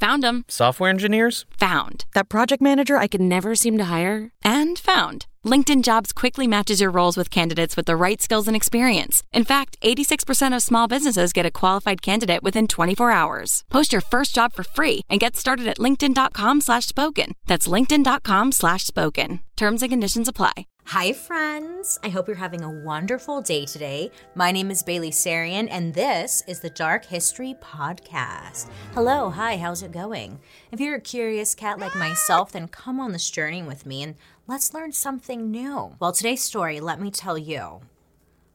Found them. Software engineers? Found. That project manager I could never seem to hire? And found. LinkedIn Jobs quickly matches your roles with candidates with the right skills and experience. In fact, 86% of small businesses get a qualified candidate within 24 hours. Post your first job for free and get started at linkedin.com slash spoken. That's linkedin.com slash spoken. Terms and conditions apply. Hi, friends. I hope you're having a wonderful day today. My name is Bailey Sarian, and this is the Dark History Podcast. Hello, hi, how's it going? If you're a curious cat like myself, then come on this journey with me and let's learn something new. Well, today's story, let me tell you,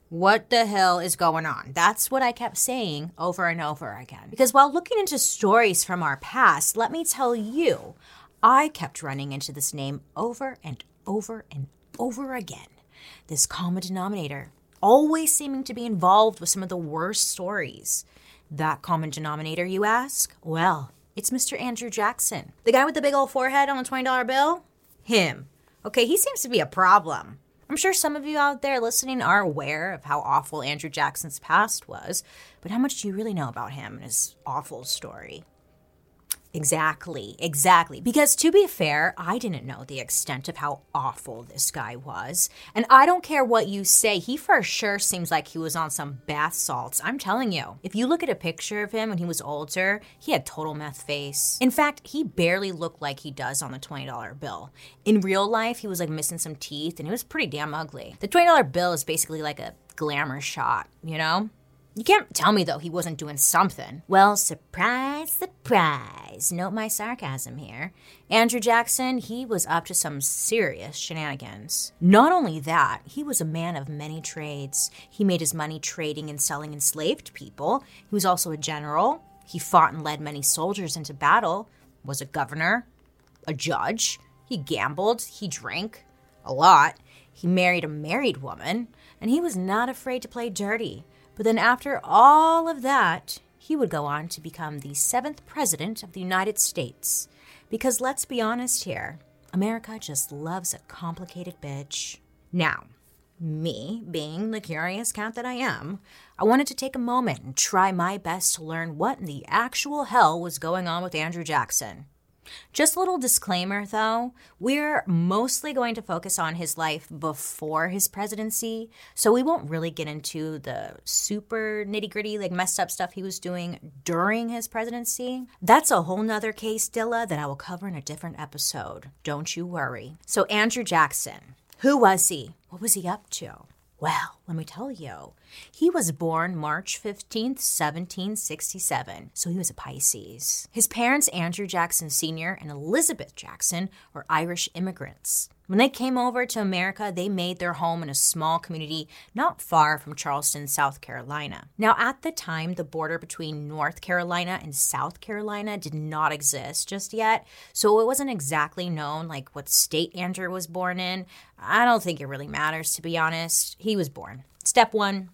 what the hell is going on? That's what I kept saying over and over again. Because while looking into stories from our past, let me tell you, I kept running into this name over and over and over again. This common denominator, always seeming to be involved with some of the worst stories. That common denominator, you ask? Well, it's Mr. Andrew Jackson. The guy with the big old forehead on the $20 bill? Him. Okay, he seems to be a problem. I'm sure some of you out there listening are aware of how awful Andrew Jackson's past was, but how much do you really know about him and his awful story? Exactly, exactly. Because to be fair, I didn't know the extent of how awful this guy was. And I don't care what you say, he for sure seems like he was on some bath salts. I'm telling you. If you look at a picture of him when he was older, he had total meth face. In fact, he barely looked like he does on the $20 bill. In real life, he was like missing some teeth and he was pretty damn ugly. The $20 bill is basically like a glamour shot, you know? You can't tell me, though, he wasn't doing something. Well, surprise, surprise. Note my sarcasm here. Andrew Jackson, he was up to some serious shenanigans. Not only that, he was a man of many trades. He made his money trading and selling enslaved people. He was also a general. He fought and led many soldiers into battle, was a governor, a judge. He gambled, he drank a lot. He married a married woman, and he was not afraid to play dirty. But then, after all of that, he would go on to become the seventh president of the United States. Because let's be honest here, America just loves a complicated bitch. Now, me, being the curious cat that I am, I wanted to take a moment and try my best to learn what in the actual hell was going on with Andrew Jackson. Just a little disclaimer though, we're mostly going to focus on his life before his presidency, so we won't really get into the super nitty gritty, like messed up stuff he was doing during his presidency. That's a whole nother case, Dilla, that I will cover in a different episode. Don't you worry. So, Andrew Jackson, who was he? What was he up to? Well, let me tell you, he was born March 15th, 1767, so he was a Pisces. His parents, Andrew Jackson Sr. and Elizabeth Jackson, were Irish immigrants. When they came over to America, they made their home in a small community not far from Charleston, South Carolina. Now, at the time, the border between North Carolina and South Carolina did not exist just yet, so it wasn't exactly known like what state Andrew was born in. I don't think it really matters, to be honest. He was born. Step one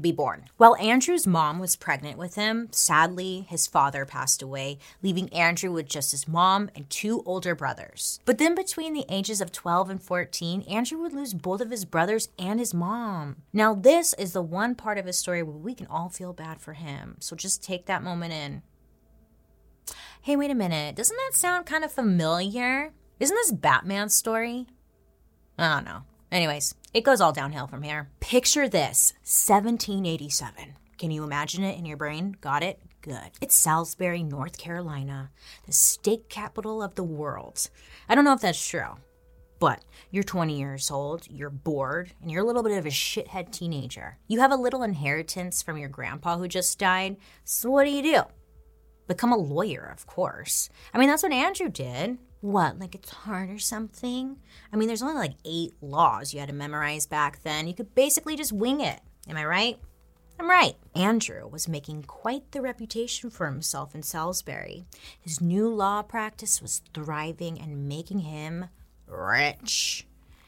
be born. While Andrew's mom was pregnant with him, sadly, his father passed away, leaving Andrew with just his mom and two older brothers. But then, between the ages of 12 and 14, Andrew would lose both of his brothers and his mom. Now, this is the one part of his story where we can all feel bad for him, so just take that moment in. Hey, wait a minute, doesn't that sound kind of familiar? Isn't this Batman's story? I don't know. Anyways, it goes all downhill from here. Picture this 1787. Can you imagine it in your brain? Got it? Good. It's Salisbury, North Carolina, the state capital of the world. I don't know if that's true, but you're 20 years old, you're bored, and you're a little bit of a shithead teenager. You have a little inheritance from your grandpa who just died, so what do you do? Become a lawyer, of course. I mean, that's what Andrew did. What, like it's hard or something? I mean, there's only like eight laws you had to memorize back then. You could basically just wing it. Am I right? I'm right. Andrew was making quite the reputation for himself in Salisbury. His new law practice was thriving and making him rich.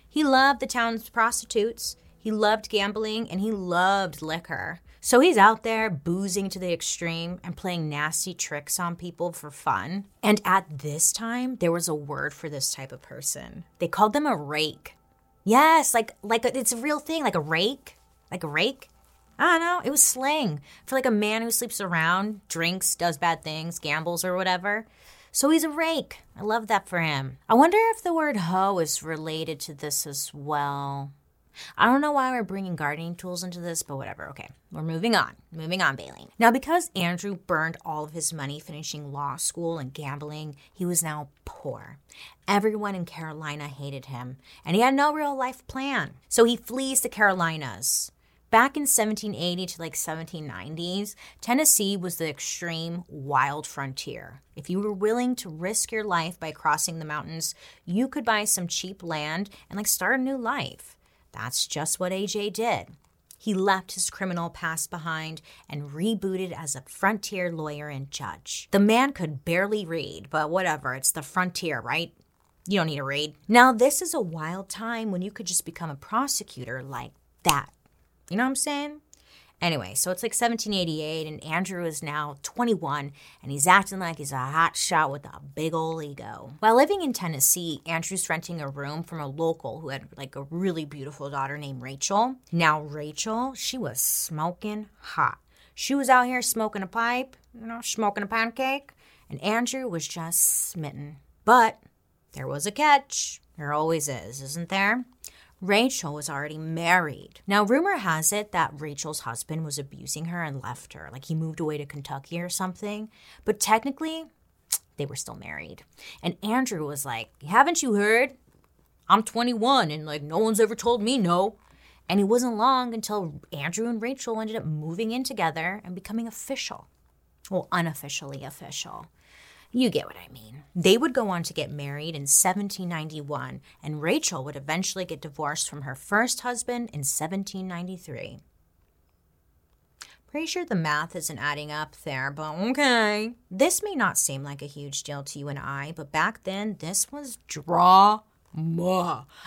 He loved the town's prostitutes, he loved gambling, and he loved liquor. So he's out there boozing to the extreme and playing nasty tricks on people for fun. And at this time, there was a word for this type of person. They called them a rake. Yes, like like a, it's a real thing, like a rake, like a rake. I don't know. It was slang for like a man who sleeps around, drinks, does bad things, gambles, or whatever. So he's a rake. I love that for him. I wonder if the word hoe is related to this as well. I don't know why we're bringing gardening tools into this, but whatever. Okay, we're moving on. Moving on, Bailey. Now, because Andrew burned all of his money finishing law school and gambling, he was now poor. Everyone in Carolina hated him, and he had no real life plan. So he flees the Carolinas. Back in 1780 to like 1790s, Tennessee was the extreme wild frontier. If you were willing to risk your life by crossing the mountains, you could buy some cheap land and like start a new life. That's just what AJ did. He left his criminal past behind and rebooted as a frontier lawyer and judge. The man could barely read, but whatever, it's the frontier, right? You don't need to read. Now, this is a wild time when you could just become a prosecutor like that. You know what I'm saying? Anyway, so it's like 1788, and Andrew is now 21, and he's acting like he's a hot shot with a big ol' ego. While living in Tennessee, Andrew's renting a room from a local who had like a really beautiful daughter named Rachel. Now, Rachel, she was smoking hot. She was out here smoking a pipe, you know, smoking a pancake, and Andrew was just smitten. But there was a catch. There always is, isn't there? Rachel was already married. Now, rumor has it that Rachel's husband was abusing her and left her, like he moved away to Kentucky or something. But technically, they were still married. And Andrew was like, Haven't you heard? I'm 21 and like no one's ever told me no. And it wasn't long until Andrew and Rachel ended up moving in together and becoming official. Well, unofficially official. You get what I mean. They would go on to get married in 1791, and Rachel would eventually get divorced from her first husband in 1793. Pretty sure the math isn't adding up there, but okay. This may not seem like a huge deal to you and I, but back then, this was drama.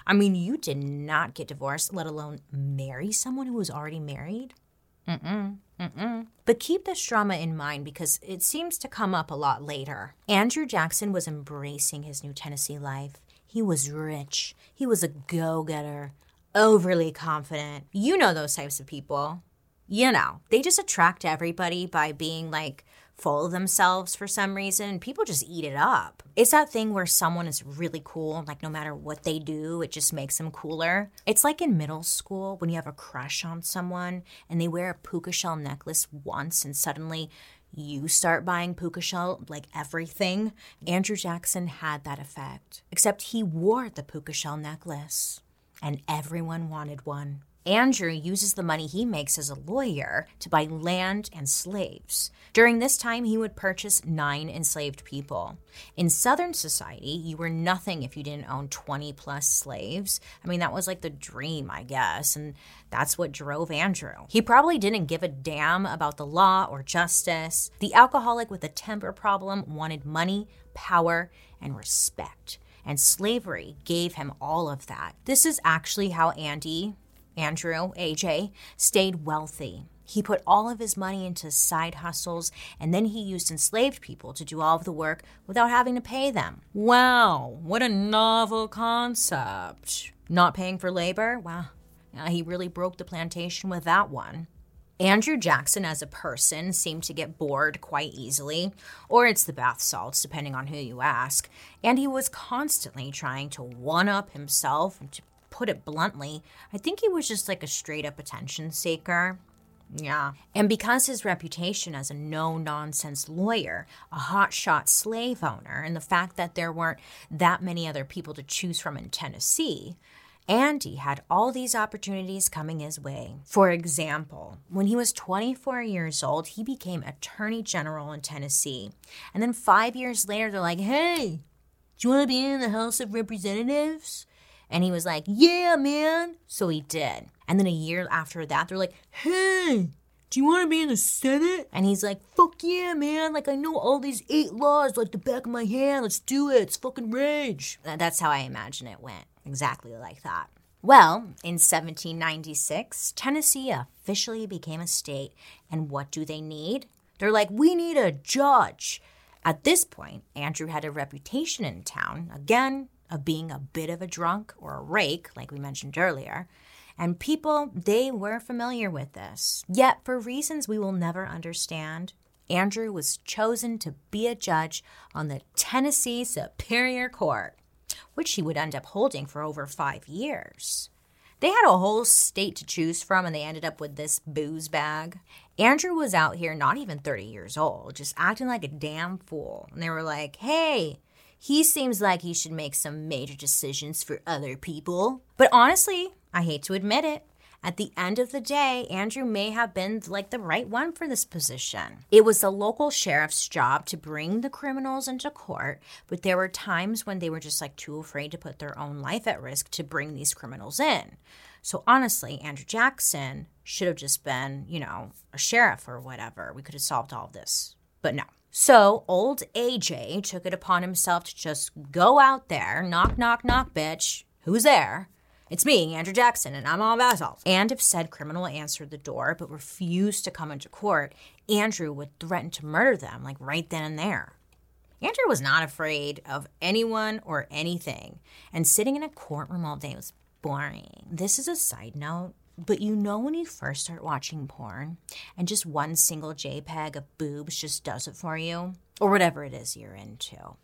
I mean, you did not get divorced, let alone marry someone who was already married. Mm-mm. Mm-mm. But keep this drama in mind because it seems to come up a lot later. Andrew Jackson was embracing his new Tennessee life. He was rich. He was a go getter, overly confident. You know those types of people. You know, they just attract everybody by being like full of themselves for some reason. People just eat it up. It's that thing where someone is really cool, like no matter what they do, it just makes them cooler. It's like in middle school when you have a crush on someone and they wear a puka shell necklace once and suddenly you start buying puka shell like everything. Andrew Jackson had that effect, except he wore the puka shell necklace and everyone wanted one. Andrew uses the money he makes as a lawyer to buy land and slaves. During this time, he would purchase nine enslaved people. In Southern society, you were nothing if you didn't own 20 plus slaves. I mean, that was like the dream, I guess, and that's what drove Andrew. He probably didn't give a damn about the law or justice. The alcoholic with a temper problem wanted money, power, and respect. And slavery gave him all of that. This is actually how Andy, Andrew, AJ, stayed wealthy. He put all of his money into side hustles and then he used enslaved people to do all of the work without having to pay them. Wow, what a novel concept. Not paying for labor? Wow, yeah, he really broke the plantation with that one. Andrew Jackson, as a person, seemed to get bored quite easily, or it's the bath salts, depending on who you ask, and he was constantly trying to one up himself and to put it bluntly, I think he was just like a straight up attention seeker. Yeah. And because his reputation as a no nonsense lawyer, a hotshot slave owner, and the fact that there weren't that many other people to choose from in Tennessee, Andy had all these opportunities coming his way. For example, when he was 24 years old, he became Attorney General in Tennessee. And then five years later, they're like, hey, do you want to be in the House of Representatives? And he was like, Yeah, man. So he did. And then a year after that, they're like, Hey, do you want to be in the Senate? And he's like, Fuck yeah, man. Like, I know all these eight laws like the back of my hand. Let's do it. It's fucking rage. That's how I imagine it went. Exactly like that. Well, in 1796, Tennessee officially became a state. And what do they need? They're like, We need a judge. At this point, Andrew had a reputation in town. Again, of being a bit of a drunk or a rake, like we mentioned earlier. And people, they were familiar with this. Yet, for reasons we will never understand, Andrew was chosen to be a judge on the Tennessee Superior Court, which he would end up holding for over five years. They had a whole state to choose from, and they ended up with this booze bag. Andrew was out here not even 30 years old, just acting like a damn fool. And they were like, hey, he seems like he should make some major decisions for other people. But honestly, I hate to admit it, at the end of the day, Andrew may have been like the right one for this position. It was the local sheriff's job to bring the criminals into court, but there were times when they were just like too afraid to put their own life at risk to bring these criminals in. So honestly, Andrew Jackson should have just been, you know, a sheriff or whatever. We could have solved all this. But no. So old AJ took it upon himself to just go out there, knock, knock, knock, bitch. Who's there? It's me, Andrew Jackson, and I'm all bath salt. And if said criminal answered the door but refused to come into court, Andrew would threaten to murder them, like right then and there. Andrew was not afraid of anyone or anything, and sitting in a courtroom all day was boring. This is a side note, but you know when you first start watching porn and just one single JPEG of boobs just does it for you? Or whatever it is you're into.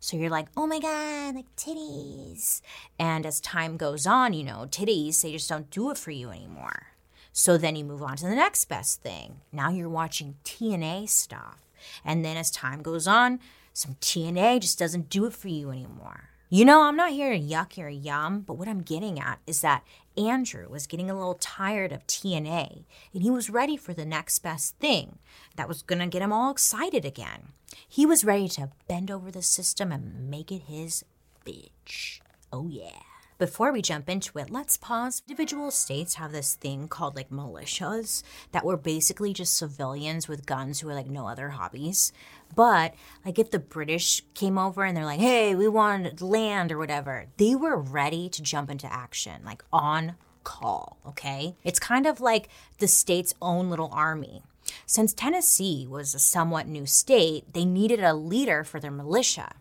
So you're like, oh my God, like titties. And as time goes on, you know, titties, they just don't do it for you anymore. So then you move on to the next best thing. Now you're watching TNA stuff. And then as time goes on, some TNA just doesn't do it for you anymore. You know, I'm not here to yuck your yum, but what I'm getting at is that Andrew was getting a little tired of TNA and he was ready for the next best thing that was going to get him all excited again. He was ready to bend over the system and make it his bitch. Oh, yeah. Before we jump into it, let's pause. Individual states have this thing called like militias that were basically just civilians with guns who had like no other hobbies. But like if the British came over and they're like, hey, we want land or whatever, they were ready to jump into action, like on call, okay? It's kind of like the state's own little army. Since Tennessee was a somewhat new state, they needed a leader for their militia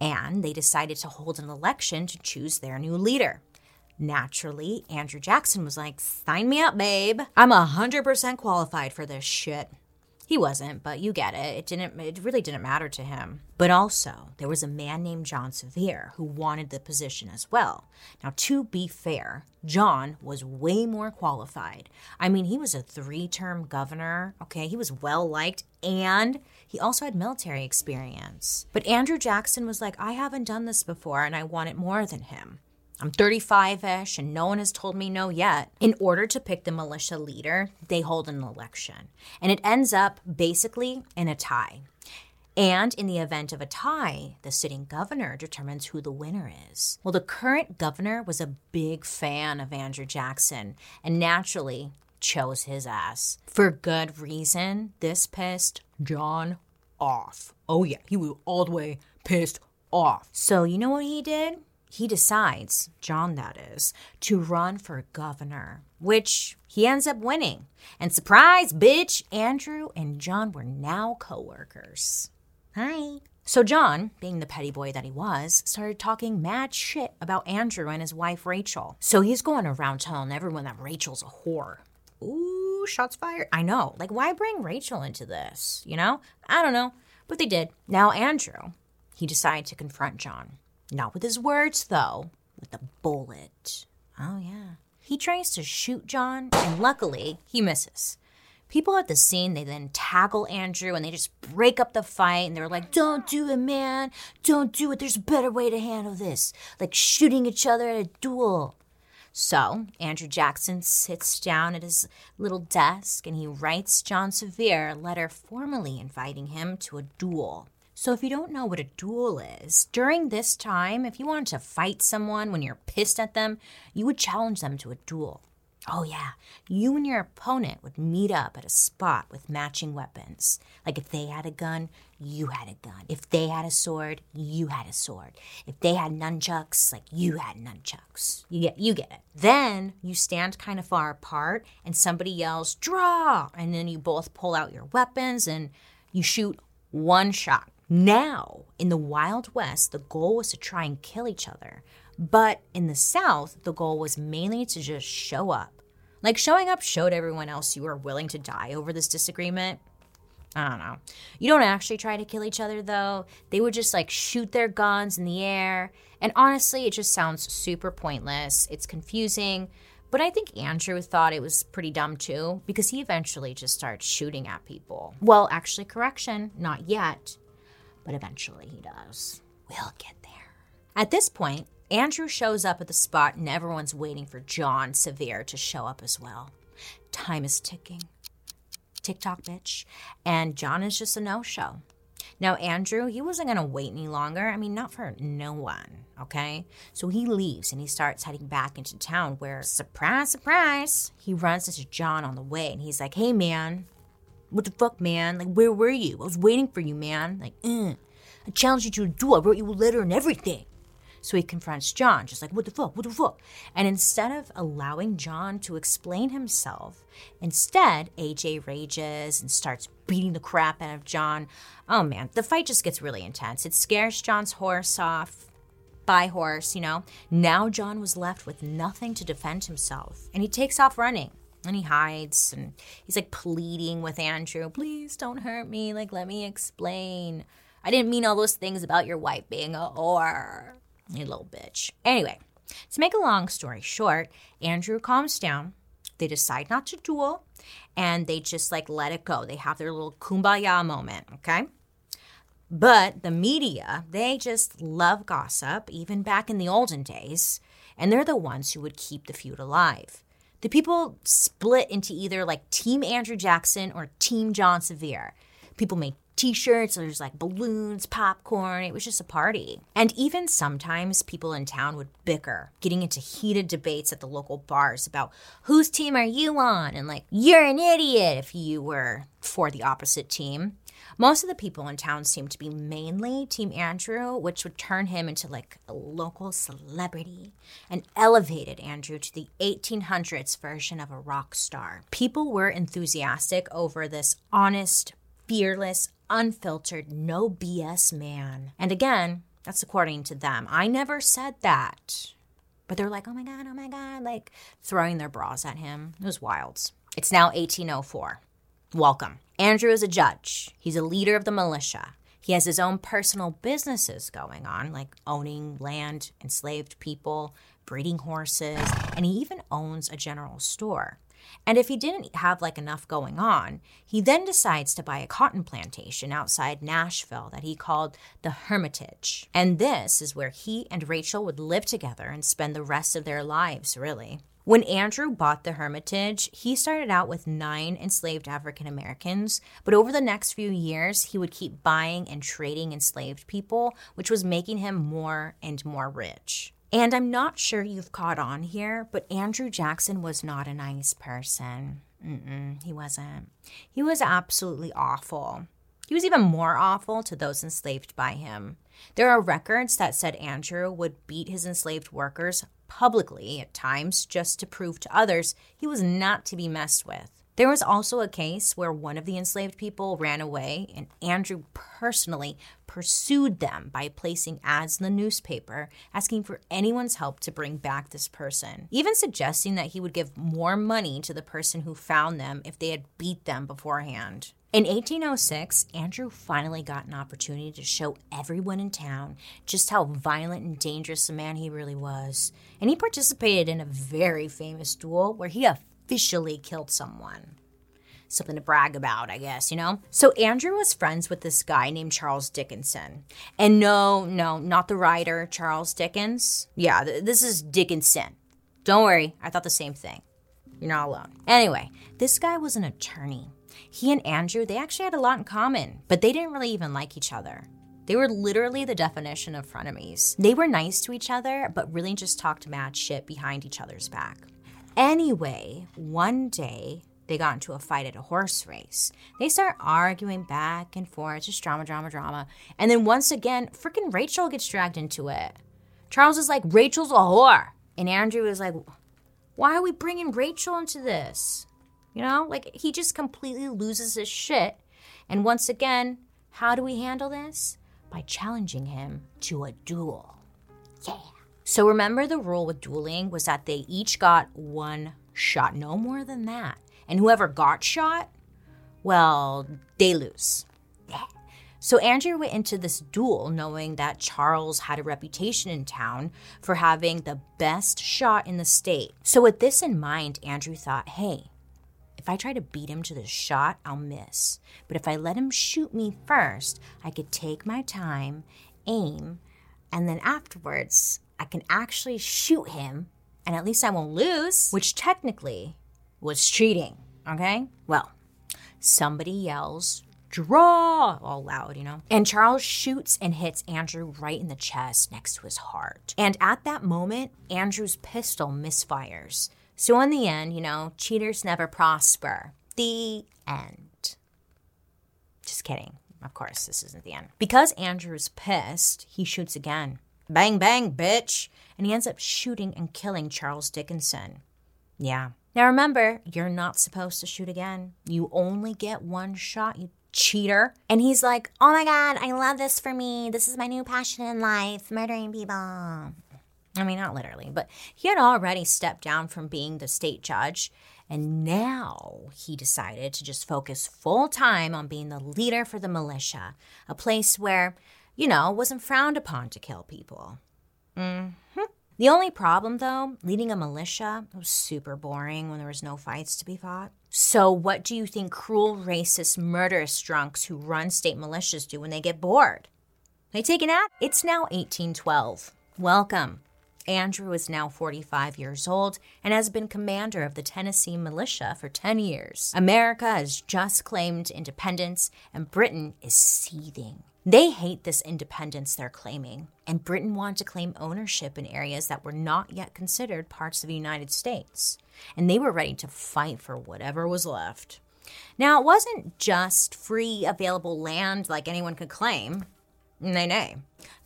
and they decided to hold an election to choose their new leader. Naturally, Andrew Jackson was like, Sign me up, babe. I'm 100% qualified for this shit. He wasn't, but you get it. It didn't it really didn't matter to him. But also, there was a man named John Sevier who wanted the position as well. Now, to be fair, John was way more qualified. I mean, he was a three-term governor, okay? He was well liked and he also had military experience. But Andrew Jackson was like, I haven't done this before and I want it more than him. I'm 35 ish and no one has told me no yet. In order to pick the militia leader, they hold an election. And it ends up basically in a tie. And in the event of a tie, the sitting governor determines who the winner is. Well, the current governor was a big fan of Andrew Jackson and naturally chose his ass. For good reason, this pissed John off. Oh, yeah, he was all the way pissed off. So, you know what he did? He decides, John that is, to run for governor, which he ends up winning. And surprise, bitch, Andrew and John were now coworkers. Hi. So John, being the petty boy that he was, started talking mad shit about Andrew and his wife Rachel. So he's going around telling everyone that Rachel's a whore. Ooh, shots fired. I know. Like, why bring Rachel into this? You know? I don't know. But they did. Now, Andrew, he decided to confront John. Not with his words, though, with a bullet. Oh, yeah. He tries to shoot John, and luckily, he misses. People at the scene, they then tackle Andrew and they just break up the fight. And they're like, Don't do it, man. Don't do it. There's a better way to handle this. Like shooting each other at a duel. So, Andrew Jackson sits down at his little desk and he writes John Sevier a letter formally inviting him to a duel. So, if you don't know what a duel is, during this time, if you wanted to fight someone when you're pissed at them, you would challenge them to a duel. Oh, yeah, you and your opponent would meet up at a spot with matching weapons. Like if they had a gun, you had a gun. If they had a sword, you had a sword. If they had nunchucks, like you had nunchucks. You get you get it. Then you stand kind of far apart and somebody yells, "Draw!" and then you both pull out your weapons and you shoot one shot Now, in the Wild West, the goal was to try and kill each other. But in the South, the goal was mainly to just show up. Like showing up showed everyone else you were willing to die over this disagreement. I don't know. You don't actually try to kill each other though. They would just like shoot their guns in the air. And honestly, it just sounds super pointless. It's confusing. But I think Andrew thought it was pretty dumb too, because he eventually just starts shooting at people. Well, actually, correction, not yet, but eventually he does. We'll get there. At this point, Andrew shows up at the spot and everyone's waiting for John Sevier to show up as well. Time is ticking. Tick tock, bitch. And John is just a no show. Now, Andrew, he wasn't going to wait any longer. I mean, not for no one, okay? So he leaves and he starts heading back into town where, surprise, surprise, he runs into John on the way and he's like, hey, man, what the fuck, man? Like, where were you? I was waiting for you, man. Like, mm, I challenged you to a duel. I wrote you a letter and everything. So he confronts John, just like, what the fuck, what the fuck? And instead of allowing John to explain himself, instead, AJ rages and starts beating the crap out of John. Oh man, the fight just gets really intense. It scares John's horse off. By horse, you know. Now John was left with nothing to defend himself, and he takes off running and he hides and he's like pleading with Andrew, please don't hurt me. Like, let me explain. I didn't mean all those things about your wife being a whore. You little bitch. Anyway, to make a long story short, Andrew calms down. They decide not to duel and they just like let it go. They have their little kumbaya moment, okay? But the media, they just love gossip, even back in the olden days, and they're the ones who would keep the feud alive. The people split into either like Team Andrew Jackson or Team John Sevier. People made t-shirts there's like balloons popcorn it was just a party. And even sometimes people in town would bicker getting into heated debates at the local bars about whose team are you on? and like you're an idiot if you were for the opposite team most of the people in town seemed to be mainly Team Andrew, which would turn him into like a local celebrity and elevated Andrew to the 1800s version of a rock star. People were enthusiastic over this honest, fearless, unfiltered, no BS man. And again, that's according to them. I never said that. But they're like, oh my God, oh my God, like throwing their bras at him. It was wild. It's now 1804. Welcome. Andrew is a judge, he's a leader of the militia. He has his own personal businesses going on, like owning land, enslaved people, breeding horses, and he even owns a general store. And if he didn't have like enough going on, he then decides to buy a cotton plantation outside Nashville that he called the Hermitage. And this is where he and Rachel would live together and spend the rest of their lives, really. When Andrew bought the Hermitage, he started out with nine enslaved African Americans, but over the next few years, he would keep buying and trading enslaved people, which was making him more and more rich. And I'm not sure you've caught on here, but Andrew Jackson was not a nice person. Mm-mm, he wasn't. He was absolutely awful. He was even more awful to those enslaved by him. There are records that said Andrew would beat his enslaved workers publicly at times just to prove to others he was not to be messed with. There was also a case where one of the enslaved people ran away, and Andrew personally pursued them by placing ads in the newspaper asking for anyone's help to bring back this person, even suggesting that he would give more money to the person who found them if they had beat them beforehand. In 1806, Andrew finally got an opportunity to show everyone in town just how violent and dangerous a man he really was. And he participated in a very famous duel where he officially killed someone. Something to brag about, I guess, you know? So Andrew was friends with this guy named Charles Dickinson. And no, no, not the writer, Charles Dickens. Yeah, th- this is Dickinson. Don't worry, I thought the same thing. You're not alone. Anyway, this guy was an attorney. He and Andrew, they actually had a lot in common, but they didn't really even like each other. They were literally the definition of frenemies. They were nice to each other, but really just talked mad shit behind each other's back. Anyway, one day they got into a fight at a horse race. They start arguing back and forth, just drama, drama, drama. And then once again, freaking Rachel gets dragged into it. Charles is like, Rachel's a whore. And Andrew is like, why are we bringing Rachel into this? You know, like he just completely loses his shit. And once again, How do we handle this? By challenging him to a duel. Yeah. So remember the rule with dueling was that they each got one shot, no more than that. And whoever got shot, well, they lose. Yeah. So Andrew went into this duel knowing that Charles had a reputation in town for having the best shot in the state. So with this in mind, Andrew thought, hey, if I try to beat him to the shot, I'll miss. But if I let him shoot me first, I could take my time, aim, and then afterwards, I can actually shoot him, and at least I won't lose, which technically was cheating, okay? Well, somebody yells, draw all loud, you know? And Charles shoots and hits Andrew right in the chest next to his heart. And at that moment, Andrew's pistol misfires. So, in the end, you know, cheaters never prosper. The end. Just kidding. Of course, this isn't the end. Because Andrew's pissed, he shoots again. Bang, bang, bitch. And he ends up shooting and killing Charles Dickinson. Yeah. Now remember, you're not supposed to shoot again. You only get one shot, you cheater. And he's like, oh my God, I love this for me. This is my new passion in life, murdering people. I mean, not literally, but he had already stepped down from being the state judge. And now he decided to just focus full time on being the leader for the militia, a place where, you know, wasn't frowned upon to kill people. Mm-hmm. The only problem, though, leading a militia was super boring when there was no fights to be fought. So, what do you think cruel, racist, murderous drunks who run state militias do when they get bored? They take a nap. It's now 1812. Welcome Andrew is now 45 years old and has been commander of the Tennessee militia for 10 years. America has just claimed independence, and Britain is seething. They hate this independence they're claiming, and Britain wanted to claim ownership in areas that were not yet considered parts of the United States, and they were ready to fight for whatever was left. Now, it wasn't just free available land like anyone could claim. Nay, nay.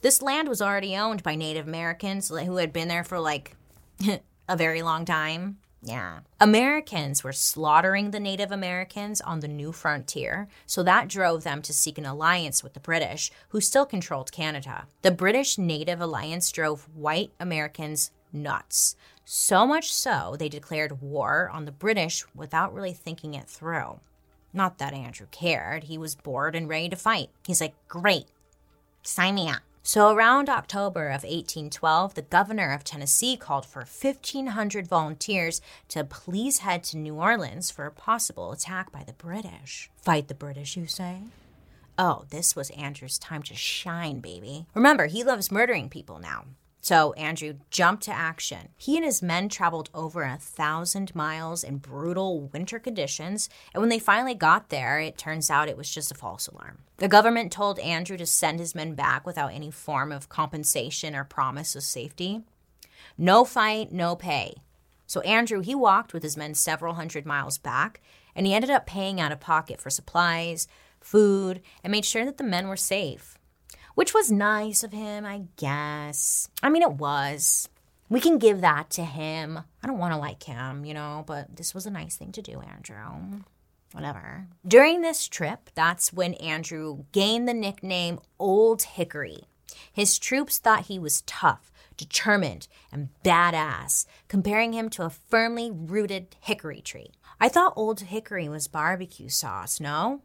This land was already owned by Native Americans who had been there for like a very long time. Yeah. Americans were slaughtering the Native Americans on the new frontier, so that drove them to seek an alliance with the British, who still controlled Canada. The British Native Alliance drove white Americans nuts. So much so, they declared war on the British without really thinking it through. Not that Andrew cared. He was bored and ready to fight. He's like, great, sign me up. So, around October of 1812, the governor of Tennessee called for 1,500 volunteers to please head to New Orleans for a possible attack by the British. Fight the British, you say? Oh, this was Andrew's time to shine, baby. Remember, he loves murdering people now. So Andrew jumped to action. He and his men traveled over a thousand miles in brutal winter conditions, and when they finally got there, it turns out it was just a false alarm. The government told Andrew to send his men back without any form of compensation or promise of safety. No fight, no pay. So Andrew, he walked with his men several hundred miles back, and he ended up paying out of pocket for supplies, food, and made sure that the men were safe which was nice of him, I guess. I mean, it was. We can give that to him. I don't want to like him, you know, but this was a nice thing to do, Andrew. Whatever. During this trip, that's when Andrew gained the nickname Old Hickory. His troops thought he was tough, determined, and badass, comparing him to a firmly rooted hickory tree. I thought Old Hickory was barbecue sauce, no?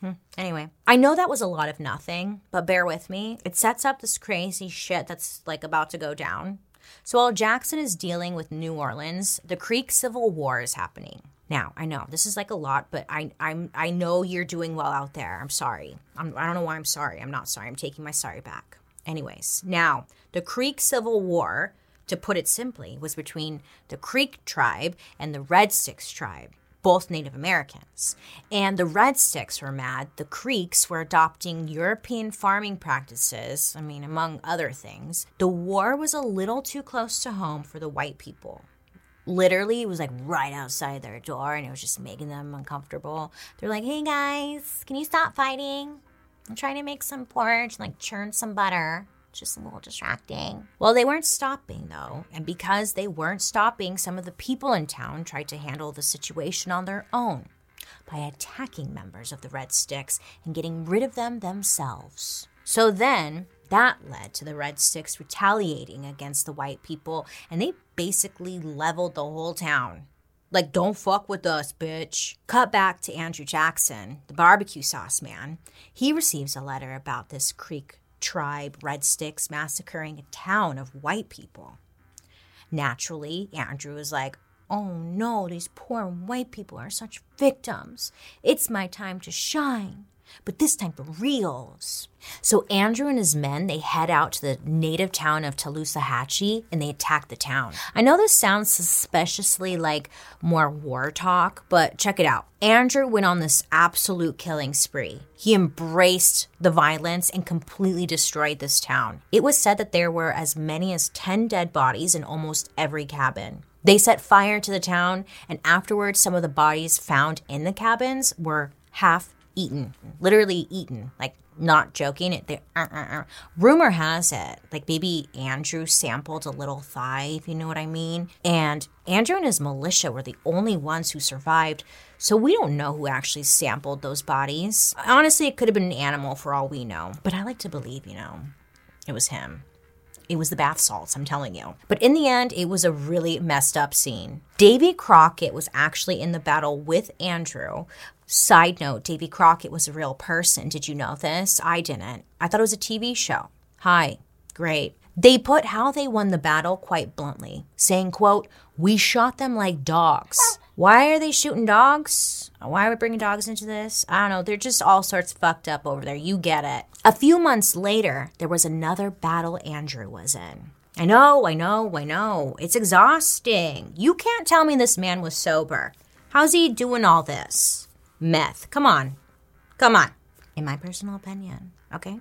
Hmm. Anyway, I know that was a lot of nothing, but bear with me. It sets up this crazy shit that's like about to go down. So while Jackson is dealing with New Orleans, the Creek Civil War is happening. Now, I know this is like a lot, but I I'm I know you're doing well out there. I'm sorry. I'm, I don't know why I'm sorry. I'm not sorry. I'm taking my sorry back. Anyways, now the Creek Civil War, to put it simply, was between the Creek tribe and the Red Sticks tribe both Native Americans. And the Red Sticks were mad. The Creeks were adopting European farming practices, I mean, among other things. The war was a little too close to home for the white people. Literally, it was like right outside their door, and it was just making them uncomfortable. They're like, hey guys, can you stop fighting? I'm trying to make some porridge, and like churn some butter just a little distracting. Well, they weren't stopping though, and because they weren't stopping, some of the people in town tried to handle the situation on their own. by attacking members of the Red Sticks and getting rid of them themselves. So then, that led to the Red Sticks retaliating against the white people, and they basically leveled the whole town. Like, don't fuck with us, bitch. Cut back to Andrew Jackson, the barbecue sauce man. He receives a letter about this Creek tribe, Red Sticks, massacring a town of white people. Naturally, Andrew is like, oh no, these poor white people are such victims. It's my time to shine but this time for reals. So Andrew and his men, they head out to the native town of Tallusahatchee and they attack the town. I know this sounds suspiciously like more war talk, but check it out. Andrew went on this absolute killing spree. He embraced the violence and completely destroyed this town. It was said that there were as many as 10 dead bodies in almost every cabin. They set fire to the town, and afterwards, some of the bodies found in the cabins were half eaten, literally eaten, like not joking. It, uh, uh, uh. Rumor has it, like maybe Andrew sampled a little thigh, if you know what I mean. And Andrew and his militia were the only ones who survived. So we don't know who actually sampled those bodies. Honestly, it could have been an animal for all we know. But I like to believe, you know, it was him. It was the bath salts, I'm telling you. But in the end, it was a really messed up scene. Davy Crockett was actually in the battle with Andrew, Side note Davy Crockett was a real person. Did you know this? I didn't. I thought it was a TV show. Hi. Great. They put how they won the battle quite bluntly, saying, quote, We shot them like dogs. Why are they shooting dogs? Why are we bringing dogs into this? I don't know. They're just all sorts fucked up over there. You get it. A few months later, there was another battle Andrew was in. I know, I know, I know. It's exhausting. You can't tell me this man was sober. How's he doing all this? Meth. Come on. Come on. In my personal opinion. Okay.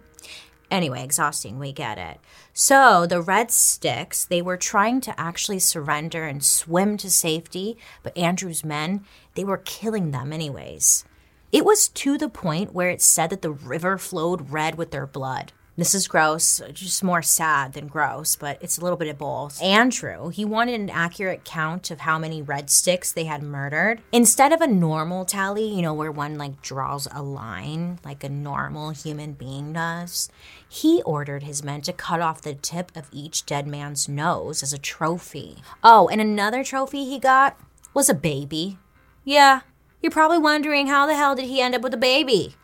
Anyway, exhausting. We get it. So the Red Sticks, they were trying to actually surrender and swim to safety, but Andrew's men, they were killing them anyways. It was to the point where it said that the river flowed red with their blood. This is gross, just more sad than gross, but it's a little bit of both. Andrew, he wanted an accurate count of how many red sticks they had murdered. Instead of a normal tally, you know, where one like draws a line like a normal human being does, he ordered his men to cut off the tip of each dead man's nose as a trophy. Oh, and another trophy he got was a baby. Yeah, you're probably wondering how the hell did he end up with a baby?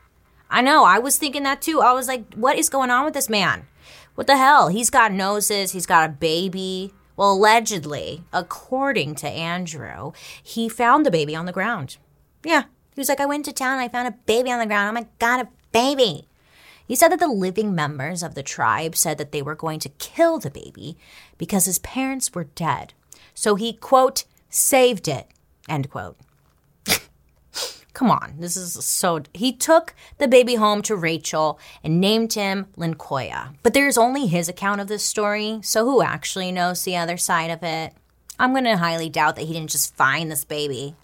I know. I was thinking that too. I was like, what is going on with this man? What the hell? He's got noses. He's got a baby. Well, allegedly, according to Andrew, he found the baby on the ground. Yeah. He was like, I went to town. I found a baby on the ground. Oh my God, a baby. He said that the living members of the tribe said that they were going to kill the baby because his parents were dead. So he, quote, saved it, end quote. Come on, this is so. He took the baby home to Rachel and named him Lincoya. But there's only his account of this story, so who actually knows the other side of it? I'm gonna highly doubt that he didn't just find this baby.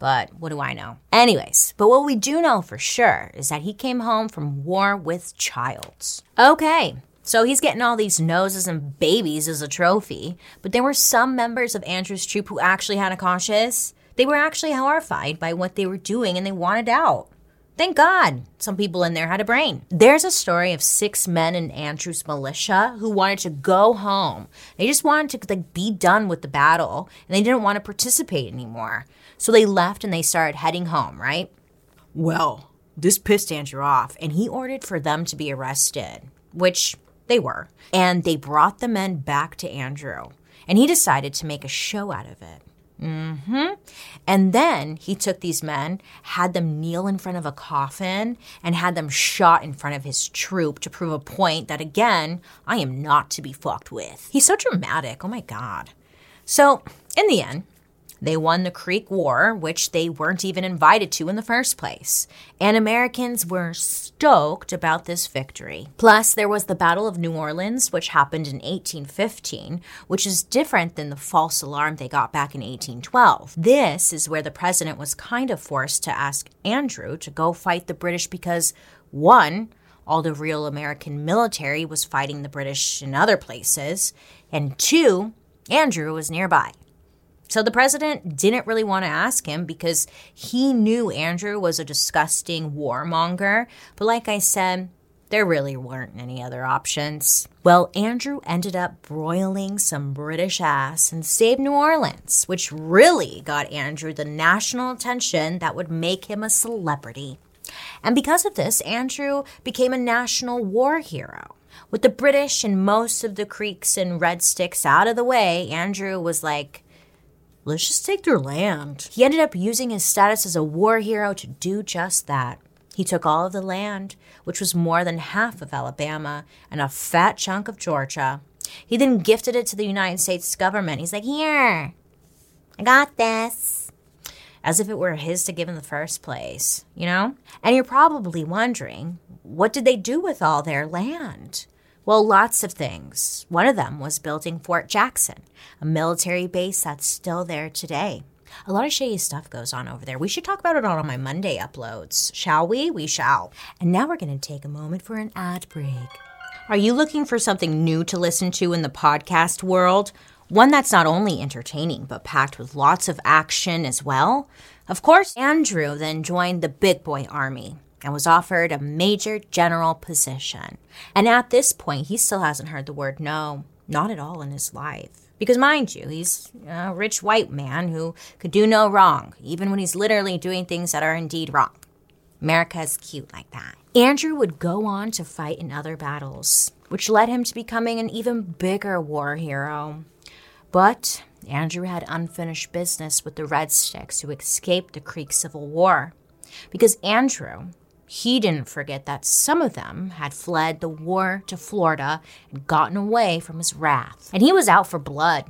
But what do I know? Anyways, but what we do know for sure is that he came home from war with childs. Okay, so he's getting all these noses and babies as a trophy, but there were some members of Andrew's troop who actually had a conscience they were actually horrified by what they were doing and they wanted out. Thank God some people in there had a brain. There's a story of six men in Andrew's militia who wanted to go home. They just wanted to like be done with the battle and they didn't want to participate anymore. So they left and they started heading home, right? Well, this pissed Andrew off and he ordered for them to be arrested, which they were. And they brought the men back to Andrew and he decided to make a show out of it. Mm-hmm. And then he took these men, had them kneel in front of a coffin, and had them shot in front of his troop to prove a point that, again, I am not to be fucked with. He's so dramatic. Oh my God. So, in the end, they won the Creek War, which they weren't even invited to in the first place. And Americans were stoked about this victory. Plus, there was the Battle of New Orleans, which happened in 1815, which is different than the false alarm they got back in 1812. This is where the president was kind of forced to ask Andrew to go fight the British because, one, all the real American military was fighting the British in other places, and two, Andrew was nearby. So the president didn't really want to ask him because he knew Andrew was a disgusting warmonger. But like I said, there really weren't any other options. Well, Andrew ended up broiling some British ass and saved New Orleans, which really got Andrew the national attention that would make him a celebrity. And because of this, Andrew became a national war hero. With the British and most of the Creeks and Red Sticks out of the way, Andrew was like, let's just take their land. He ended up using his status as a war hero to do just that. He took all of the land, which was more than half of Alabama and a fat chunk of Georgia. He then gifted it to the United States government. He's like, Here, I got this. As if it were his to give in the first place, you know? And you're probably wondering, what did they do with all their land? Well, lots of things. One of them was building Fort Jackson, a military base that's still there today. A lot of shady stuff goes on over there. We should talk about it on my Monday uploads, shall we? We shall. And now we're going to take a moment for an ad break. Are you looking for something new to listen to in the podcast world? One that's not only entertaining, but packed with lots of action as well? Of course, Andrew then joined the Big Boy Army and was offered a major general position. And at this point, he still hasn't heard the word no, not at all in his life. Because, mind you, he's a rich white man who could do no wrong, even when he's literally doing things that are indeed wrong. America is cute like that. Andrew would go on to fight in other battles, which led him to becoming an even bigger war hero. But Andrew had unfinished business with the Red Sticks who escaped the Creek Civil War. Because Andrew he didn't forget that some of them had fled the war to Florida and gotten away from his wrath. And he was out for blood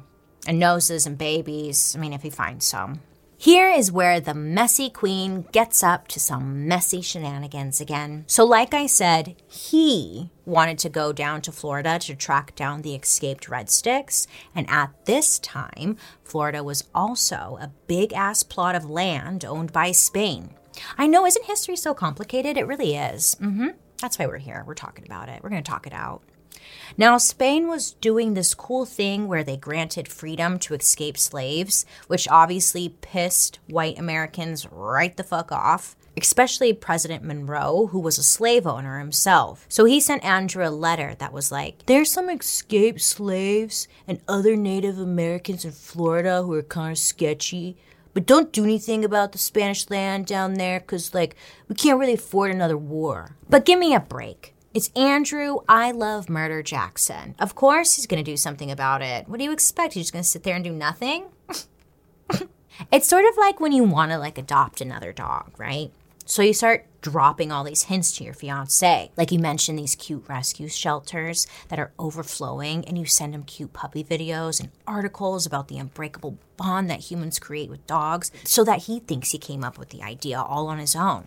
and noses and babies. I mean, if he finds some. Here is where the messy queen gets up to some messy shenanigans again. So, like I said, he wanted to go down to Florida to track down the escaped Red Sticks. And at this time, Florida was also a big ass plot of land owned by Spain. I know, isn't history so complicated? It really is. Mm-hmm. That's why we're here. We're talking about it. We're going to talk it out. Now, Spain was doing this cool thing where they granted freedom to escape slaves, which obviously pissed white Americans right the fuck off, especially President Monroe, who was a slave owner himself. So he sent Andrew a letter that was like, There's some escaped slaves and other Native Americans in Florida who are kind of sketchy. But don't do anything about the Spanish land down there because, like, we can't really afford another war. But give me a break. It's Andrew, I love murder Jackson. Of course he's going to do something about it. What do you expect? He's just going to sit there and do nothing? it's sort of like when you want to, like, adopt another dog, right? So you start dropping all these hints to your fiance. Like you mentioned these cute rescue shelters that are overflowing, and you send him cute puppy videos and articles about the unbreakable bond that humans create with dogs so that he thinks he came up with the idea all on his own.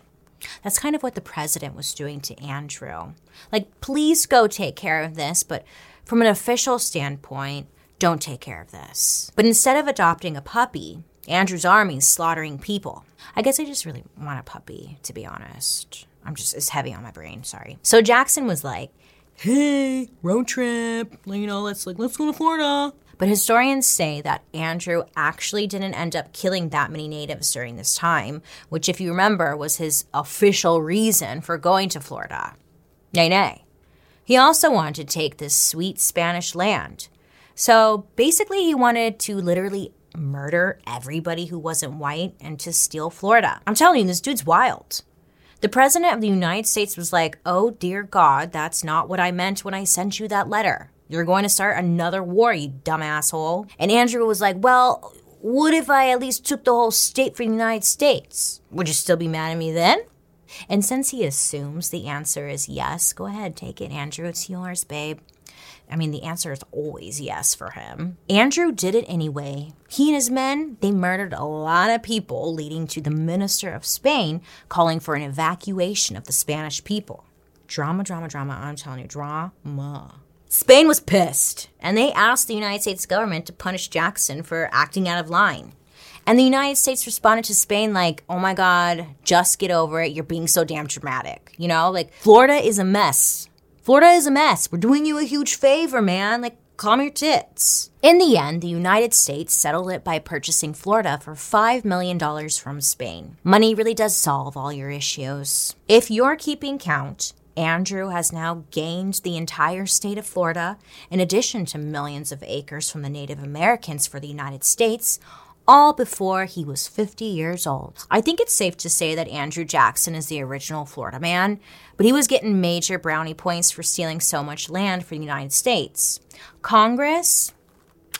That's kind of what the president was doing to Andrew. Like, please go take care of this, but from an official standpoint, don't take care of this. But instead of adopting a puppy, Andrew's army's slaughtering people. I guess I just really want a puppy, to be honest. I'm just, it's heavy on my brain, sorry. So Jackson was like, hey, road trip, you know, let's like, let's go to Florida. But historians say that Andrew actually didn't end up killing that many natives during this time, which, if you remember, was his official reason for going to Florida. Nay, nay. He also wanted to take this sweet Spanish land. So basically, he wanted to literally murder everybody who wasn't white and to steal Florida. I'm telling you, this dude's wild. The president of the United States was like, oh dear God, that's not what I meant when I sent you that letter. You're going to start another war, you dumb asshole. And Andrew was like, well, what if I at least took the whole state for the United States? Would you still be mad at me then? And since he assumes the answer is yes, go ahead, take it, Andrew. It's yours, babe. I mean, the answer is always yes for him. Andrew did it anyway. He and his men, they murdered a lot of people, leading to the minister of Spain calling for an evacuation of the Spanish people. Drama, drama, drama. I'm telling you, drama. Spain was pissed, and they asked the United States government to punish Jackson for acting out of line. And the United States responded to Spain like, oh my God, just get over it. You're being so damn dramatic. You know, like Florida is a mess. Florida is a mess. We're doing you a huge favor, man. Like, calm your tits. In the end, the United States settled it by purchasing Florida for $5 million from Spain. Money really does solve all your issues. If you're keeping count, Andrew has now gained the entire state of Florida, in addition to millions of acres from the Native Americans for the United States, all before he was 50 years old. I think it's safe to say that Andrew Jackson is the original Florida man, but he was getting major brownie points for stealing so much land for the United States. Congress,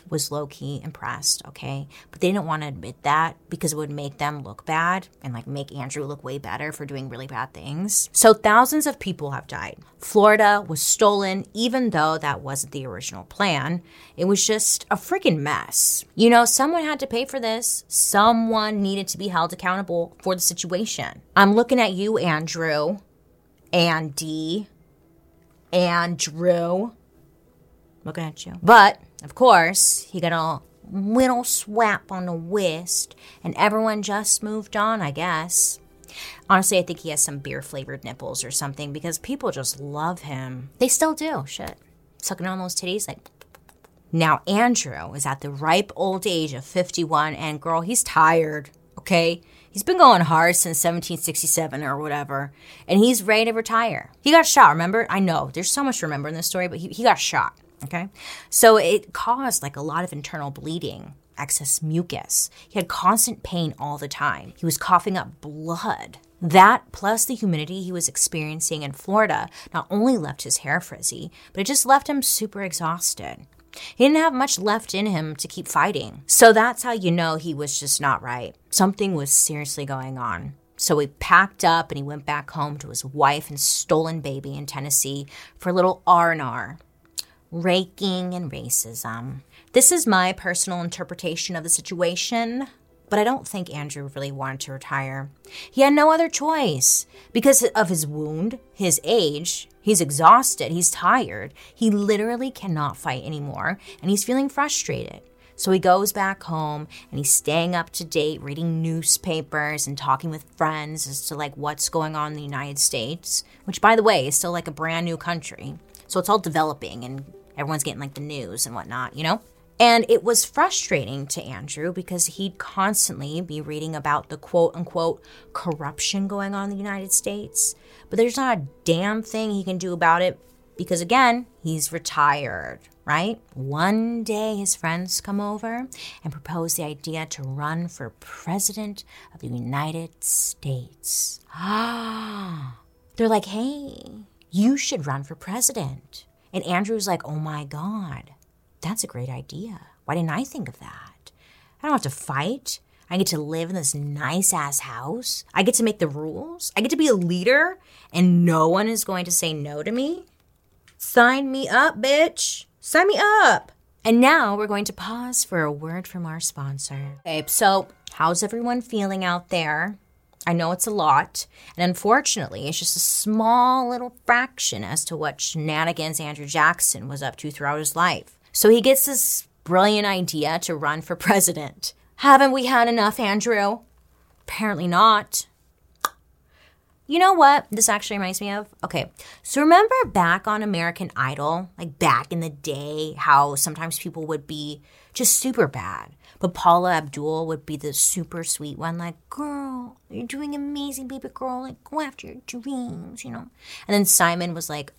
was low key impressed, okay? But they didn't want to admit that because it would make them look bad and like make Andrew look way better for doing really bad things. So thousands of people have died. Florida was stolen, even though that wasn't the original plan. It was just a freaking mess. You know, someone had to pay for this. Someone needed to be held accountable for the situation. I'm looking at you, Andrew, Andy, Andrew. Looking at you. But of course, he got a little swap on the wrist, and everyone just moved on, I guess. Honestly, I think he has some beer flavored nipples or something because people just love him. They still do. Shit. Sucking on those titties, like. Now, Andrew is at the ripe old age of 51, and girl, he's tired, okay? He's been going hard since 1767 or whatever, and he's ready to retire. He got shot, remember? I know, there's so much to remember in this story, but he, he got shot. Okay. So it caused like a lot of internal bleeding, excess mucus. He had constant pain all the time. He was coughing up blood. That plus the humidity he was experiencing in Florida not only left his hair frizzy, but it just left him super exhausted. He didn't have much left in him to keep fighting. So that's how you know he was just not right. Something was seriously going on. So he packed up and he went back home to his wife and stolen baby in Tennessee for a little R&R raking and racism. This is my personal interpretation of the situation, but I don't think Andrew really wanted to retire. He had no other choice because of his wound, his age. He's exhausted, he's tired. He literally cannot fight anymore, and he's feeling frustrated. So he goes back home and he's staying up to date, reading newspapers and talking with friends as to like what's going on in the United States, which by the way is still like a brand new country. So it's all developing and everyone's getting like the news and whatnot, you know? And it was frustrating to Andrew because he'd constantly be reading about the quote unquote corruption going on in the United States. But there's not a damn thing he can do about it because, again, he's retired, right? One day his friends come over and propose the idea to run for president of the United States. Ah, they're like, hey, you should run for president. And Andrew's like, oh my God, that's a great idea. Why didn't I think of that? I don't have to fight. I get to live in this nice ass house. I get to make the rules. I get to be a leader, and no one is going to say no to me. Sign me up, bitch. Sign me up. And now we're going to pause for a word from our sponsor. Okay, so how's everyone feeling out there? I know it's a lot, and unfortunately, it's just a small little fraction as to what shenanigans Andrew Jackson was up to throughout his life. So he gets this brilliant idea to run for president. Haven't we had enough, Andrew? Apparently not. You know what this actually reminds me of? Okay, so remember back on American Idol, like back in the day, how sometimes people would be just super bad. But Paula Abdul would be the super sweet one, like, girl, you're doing amazing, baby girl. Like, go after your dreams, you know? And then Simon was like,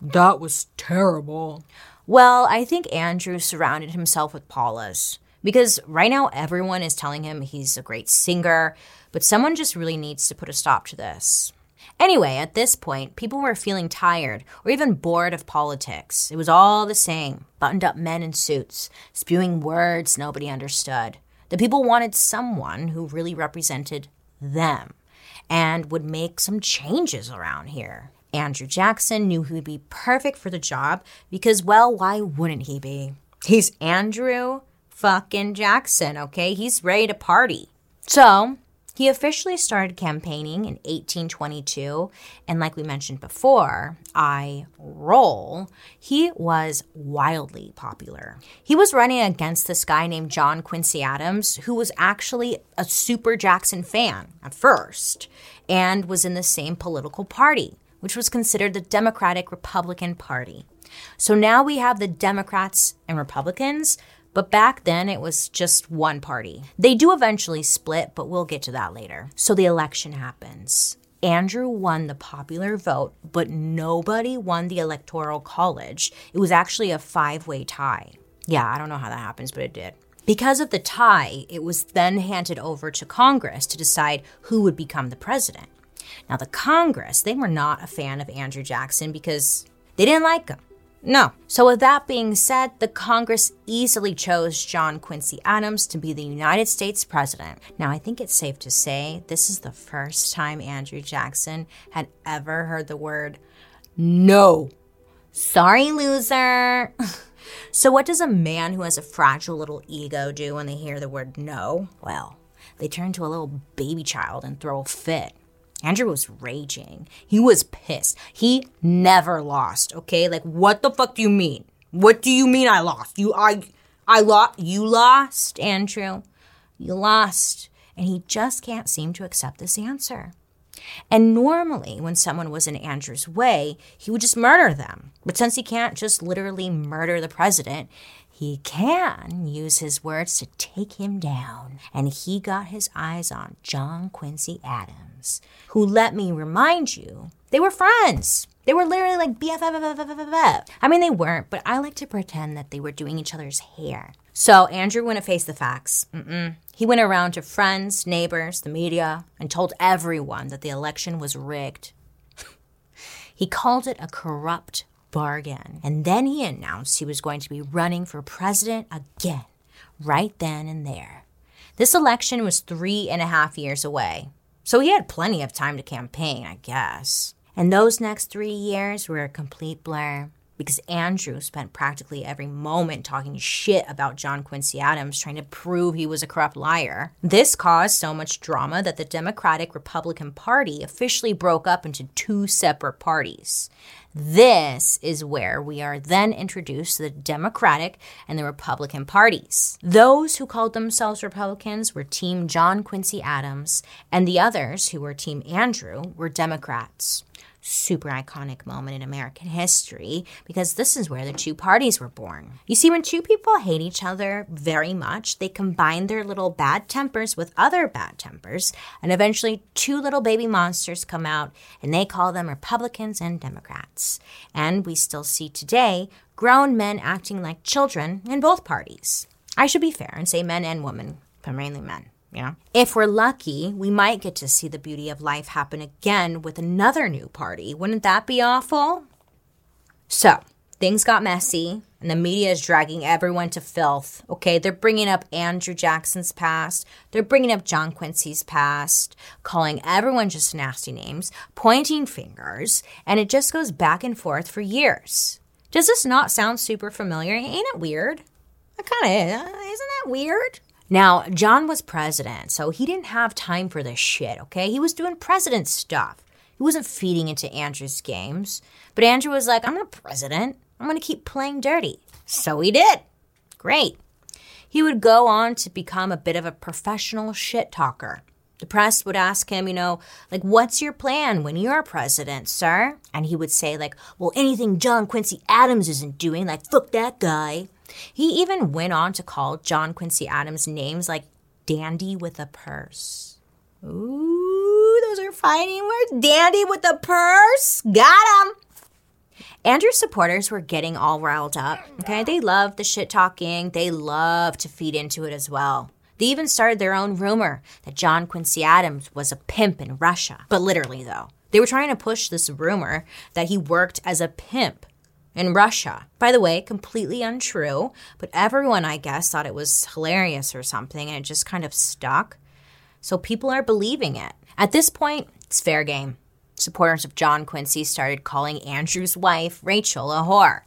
that was terrible. Well, I think Andrew surrounded himself with Paulas because right now everyone is telling him he's a great singer, but someone just really needs to put a stop to this. Anyway, at this point, people were feeling tired or even bored of politics. It was all the same buttoned up men in suits, spewing words nobody understood. The people wanted someone who really represented them and would make some changes around here. Andrew Jackson knew he would be perfect for the job because, well, why wouldn't he be? He's Andrew fucking Jackson, okay? He's ready to party. So he officially started campaigning in 1822, and like we mentioned before, I roll, he was wildly popular. He was running against this guy named John Quincy Adams, who was actually a super Jackson fan at first and was in the same political party, which was considered the Democratic Republican Party. So now we have the Democrats and Republicans, but back then it was just one party. They do eventually split, but we'll get to that later. So the election happens. Andrew won the popular vote, but nobody won the electoral college. It was actually a five way tie. Yeah, I don't know how that happens, but it did. Because of the tie, it was then handed over to Congress to decide who would become the president. Now, the Congress, they were not a fan of Andrew Jackson because they didn't like him. No. So, with that being said, the Congress easily chose John Quincy Adams to be the United States president. Now, I think it's safe to say this is the first time Andrew Jackson had ever heard the word no. Sorry, loser. so, what does a man who has a fragile little ego do when they hear the word no? Well, they turn to a little baby child and throw a fit. Andrew was raging. He was pissed. He never lost, okay? Like what the fuck do you mean? What do you mean I lost? You I I lost you lost, Andrew. You lost. And he just can't seem to accept this answer. And normally, when someone was in Andrew's way, he would just murder them. But since he can't just literally murder the president, he can use his words to take him down. And he got his eyes on John Quincy Adams, who, let me remind you, they were friends. They were literally like BFF. I mean, they weren't, but I like to pretend that they were doing each other's hair. So Andrew wouldn't face the facts. Mm-mm. He went around to friends, neighbors, the media, and told everyone that the election was rigged. he called it a corrupt bargain. And then he announced he was going to be running for president again, right then and there. This election was three and a half years away, so he had plenty of time to campaign, I guess. And those next three years were a complete blur because Andrew spent practically every moment talking shit about John Quincy Adams, trying to prove he was a corrupt liar. This caused so much drama that the Democratic Republican Party officially broke up into two separate parties. This is where we are then introduced to the Democratic and the Republican parties. Those who called themselves Republicans were Team John Quincy Adams, and the others, who were Team Andrew, were Democrats super iconic moment in American history because this is where the two parties were born. You see, when two people hate each other very much, they combine their little bad tempers with other bad tempers, and eventually two little baby monsters come out, and they call them Republicans and Democrats. And we still see today grown men acting like children in both parties. I should be fair and say men and women, but mainly men. Yeah. If we're lucky, we might get to see the beauty of life happen again with another new party. Wouldn't that be awful? So, things got messy, and the media is dragging everyone to filth. Okay, they're bringing up Andrew Jackson's past, they're bringing up John Quincy's past, calling everyone just nasty names, pointing fingers, and it just goes back and forth for years. Does this not sound super familiar? Ain't it weird? It kind of is. Isn't that weird? Now, John was president, so he didn't have time for this shit, okay? He was doing president stuff. He wasn't feeding into Andrew's games. But Andrew was like, I'm not president. I'm going to keep playing dirty. So he did. Great. He would go on to become a bit of a professional shit talker. The press would ask him, you know, like, what's your plan when you're president, sir? And he would say, like, well, anything John Quincy Adams isn't doing, like, fuck that guy. He even went on to call John Quincy Adams names like dandy with a purse. Ooh, those are fighting words. Dandy with a purse. Got him. Andrew's supporters were getting all riled up. Okay, they loved the shit talking. They loved to feed into it as well. They even started their own rumor that John Quincy Adams was a pimp in Russia. But literally, though, they were trying to push this rumor that he worked as a pimp in Russia. By the way, completely untrue, but everyone, I guess, thought it was hilarious or something, and it just kind of stuck. So people are believing it. At this point, it's fair game. Supporters of John Quincy started calling Andrew's wife, Rachel, a whore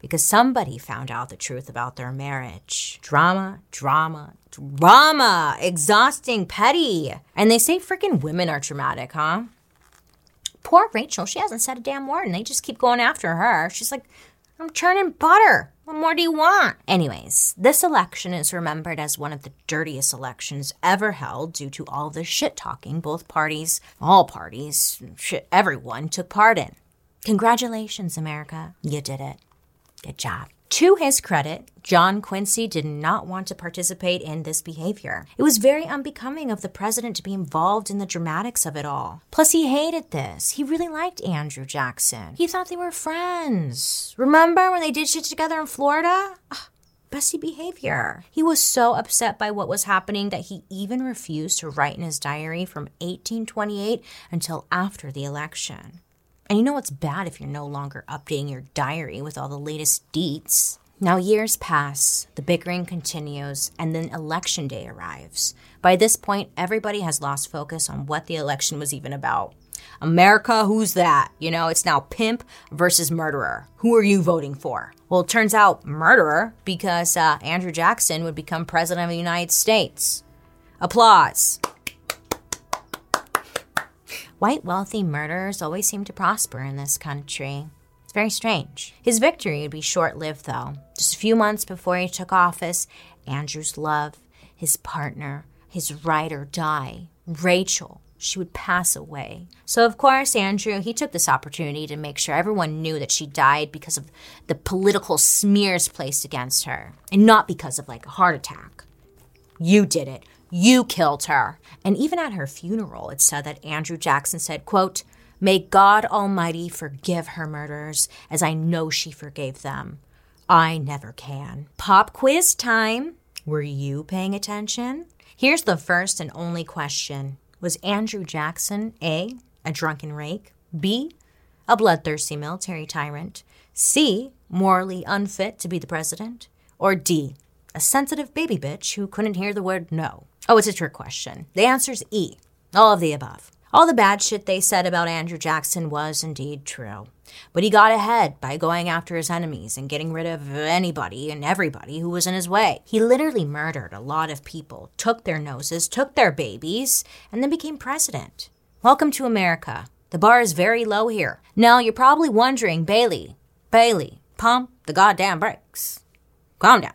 because somebody found out the truth about their marriage. Drama, drama, drama, exhausting, petty. And they say freaking women are traumatic, huh? Poor Rachel, she hasn't said a damn word, and they just keep going after her. She's like, I'm churning butter. What more do you want? Anyways, this election is remembered as one of the dirtiest elections ever held due to all the shit talking both parties, all parties, shit, everyone took part in. Congratulations, America. You did it. Good job. To his credit, John Quincy did not want to participate in this behavior. It was very unbecoming of the president to be involved in the dramatics of it all. Plus, he hated this. He really liked Andrew Jackson. He thought they were friends. Remember when they did shit together in Florida? Ugh, bestie behavior. He was so upset by what was happening that he even refused to write in his diary from 1828 until after the election. And you know what's bad if you're no longer updating your diary with all the latest deets. Now, years pass, the bickering continues, and then election day arrives. By this point, everybody has lost focus on what the election was even about. America, who's that? You know, it's now pimp versus murderer. Who are you voting for? Well, it turns out murderer because uh, Andrew Jackson would become president of the United States. Applause. White wealthy murderers always seem to prosper in this country. It's very strange. His victory would be short lived, though. Just a few months before he took office, Andrew's love, his partner, his ride or die, Rachel, she would pass away. So, of course, Andrew, he took this opportunity to make sure everyone knew that she died because of the political smears placed against her and not because of like a heart attack. You did it. You killed her. And even at her funeral, it said that Andrew Jackson said, quote, May God Almighty forgive her murderers, as I know she forgave them. I never can. Pop quiz time. Were you paying attention? Here's the first and only question Was Andrew Jackson A, a drunken rake, B, a bloodthirsty military tyrant, C, morally unfit to be the president, or D, a sensitive baby bitch who couldn't hear the word no? Oh, it's a trick question. The answer's E. All of the above. All the bad shit they said about Andrew Jackson was indeed true. But he got ahead by going after his enemies and getting rid of anybody and everybody who was in his way. He literally murdered a lot of people, took their noses, took their babies, and then became president. Welcome to America. The bar is very low here. Now, you're probably wondering, Bailey, Bailey, pump the goddamn brakes. Calm down.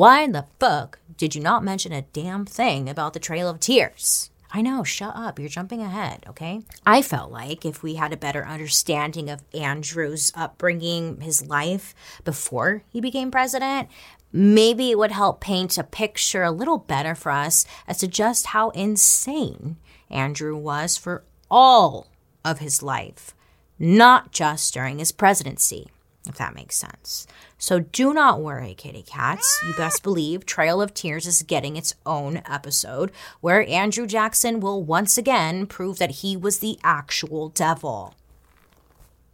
Why in the fuck did you not mention a damn thing about the Trail of Tears? I know, shut up. You're jumping ahead, okay? I felt like if we had a better understanding of Andrew's upbringing, his life before he became president, maybe it would help paint a picture a little better for us as to just how insane Andrew was for all of his life, not just during his presidency if that makes sense. So do not worry, kitty cats. You best believe Trail of Tears is getting its own episode where Andrew Jackson will once again prove that he was the actual devil.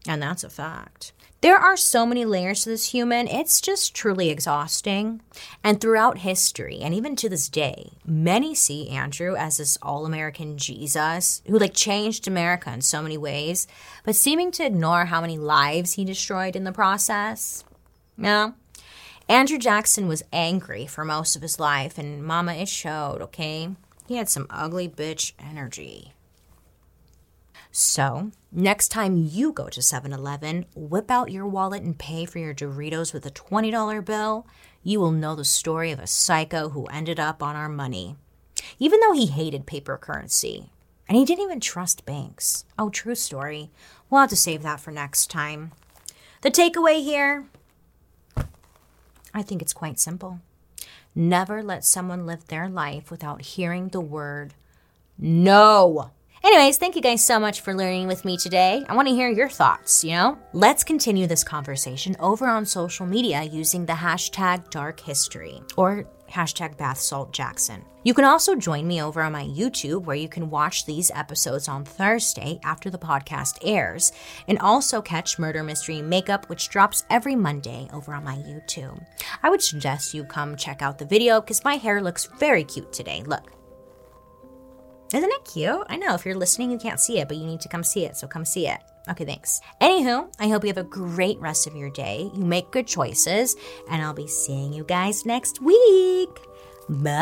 And that's a fact. There are so many layers to this human, it's just truly exhausting. And throughout history, and even to this day, many see Andrew as this all American Jesus who like changed America in so many ways, but seeming to ignore how many lives he destroyed in the process. Yeah. Andrew Jackson was angry for most of his life, and mama, it showed, okay? He had some ugly bitch energy. So, next time you go to 7 Eleven, whip out your wallet and pay for your Doritos with a $20 bill. You will know the story of a psycho who ended up on our money. Even though he hated paper currency. And he didn't even trust banks. Oh, true story. We'll have to save that for next time. The takeaway here I think it's quite simple. Never let someone live their life without hearing the word no. Anyways, thank you guys so much for learning with me today. I want to hear your thoughts, you know? Let's continue this conversation over on social media using the hashtag dark history or hashtag bath salt Jackson. You can also join me over on my YouTube where you can watch these episodes on Thursday after the podcast airs, and also catch Murder Mystery Makeup, which drops every Monday over on my YouTube. I would suggest you come check out the video because my hair looks very cute today. Look. Isn't it cute? I know if you're listening, you can't see it, but you need to come see it, so come see it. Okay, thanks. Anywho, I hope you have a great rest of your day. You make good choices, and I'll be seeing you guys next week. Bye.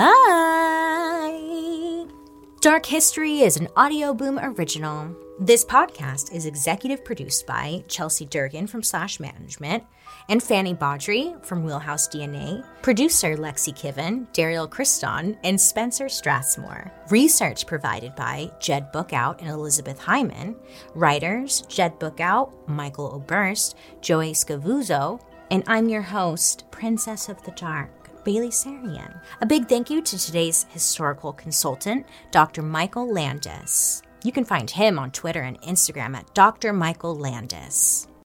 Dark History is an Audioboom original. This podcast is executive produced by Chelsea Durgan from Slash Management and Fanny Baudry from Wheelhouse DNA, producer Lexi Kiven, Daryl Christon, and Spencer Strathmore. Research provided by Jed Bookout and Elizabeth Hyman. Writers Jed Bookout, Michael Oberst, Joey Scavuzzo, And I'm your host, Princess of the Dark, Bailey Sarian. A big thank you to today's historical consultant, Dr. Michael Landis. You can find him on Twitter and Instagram at Dr. Michael Landis.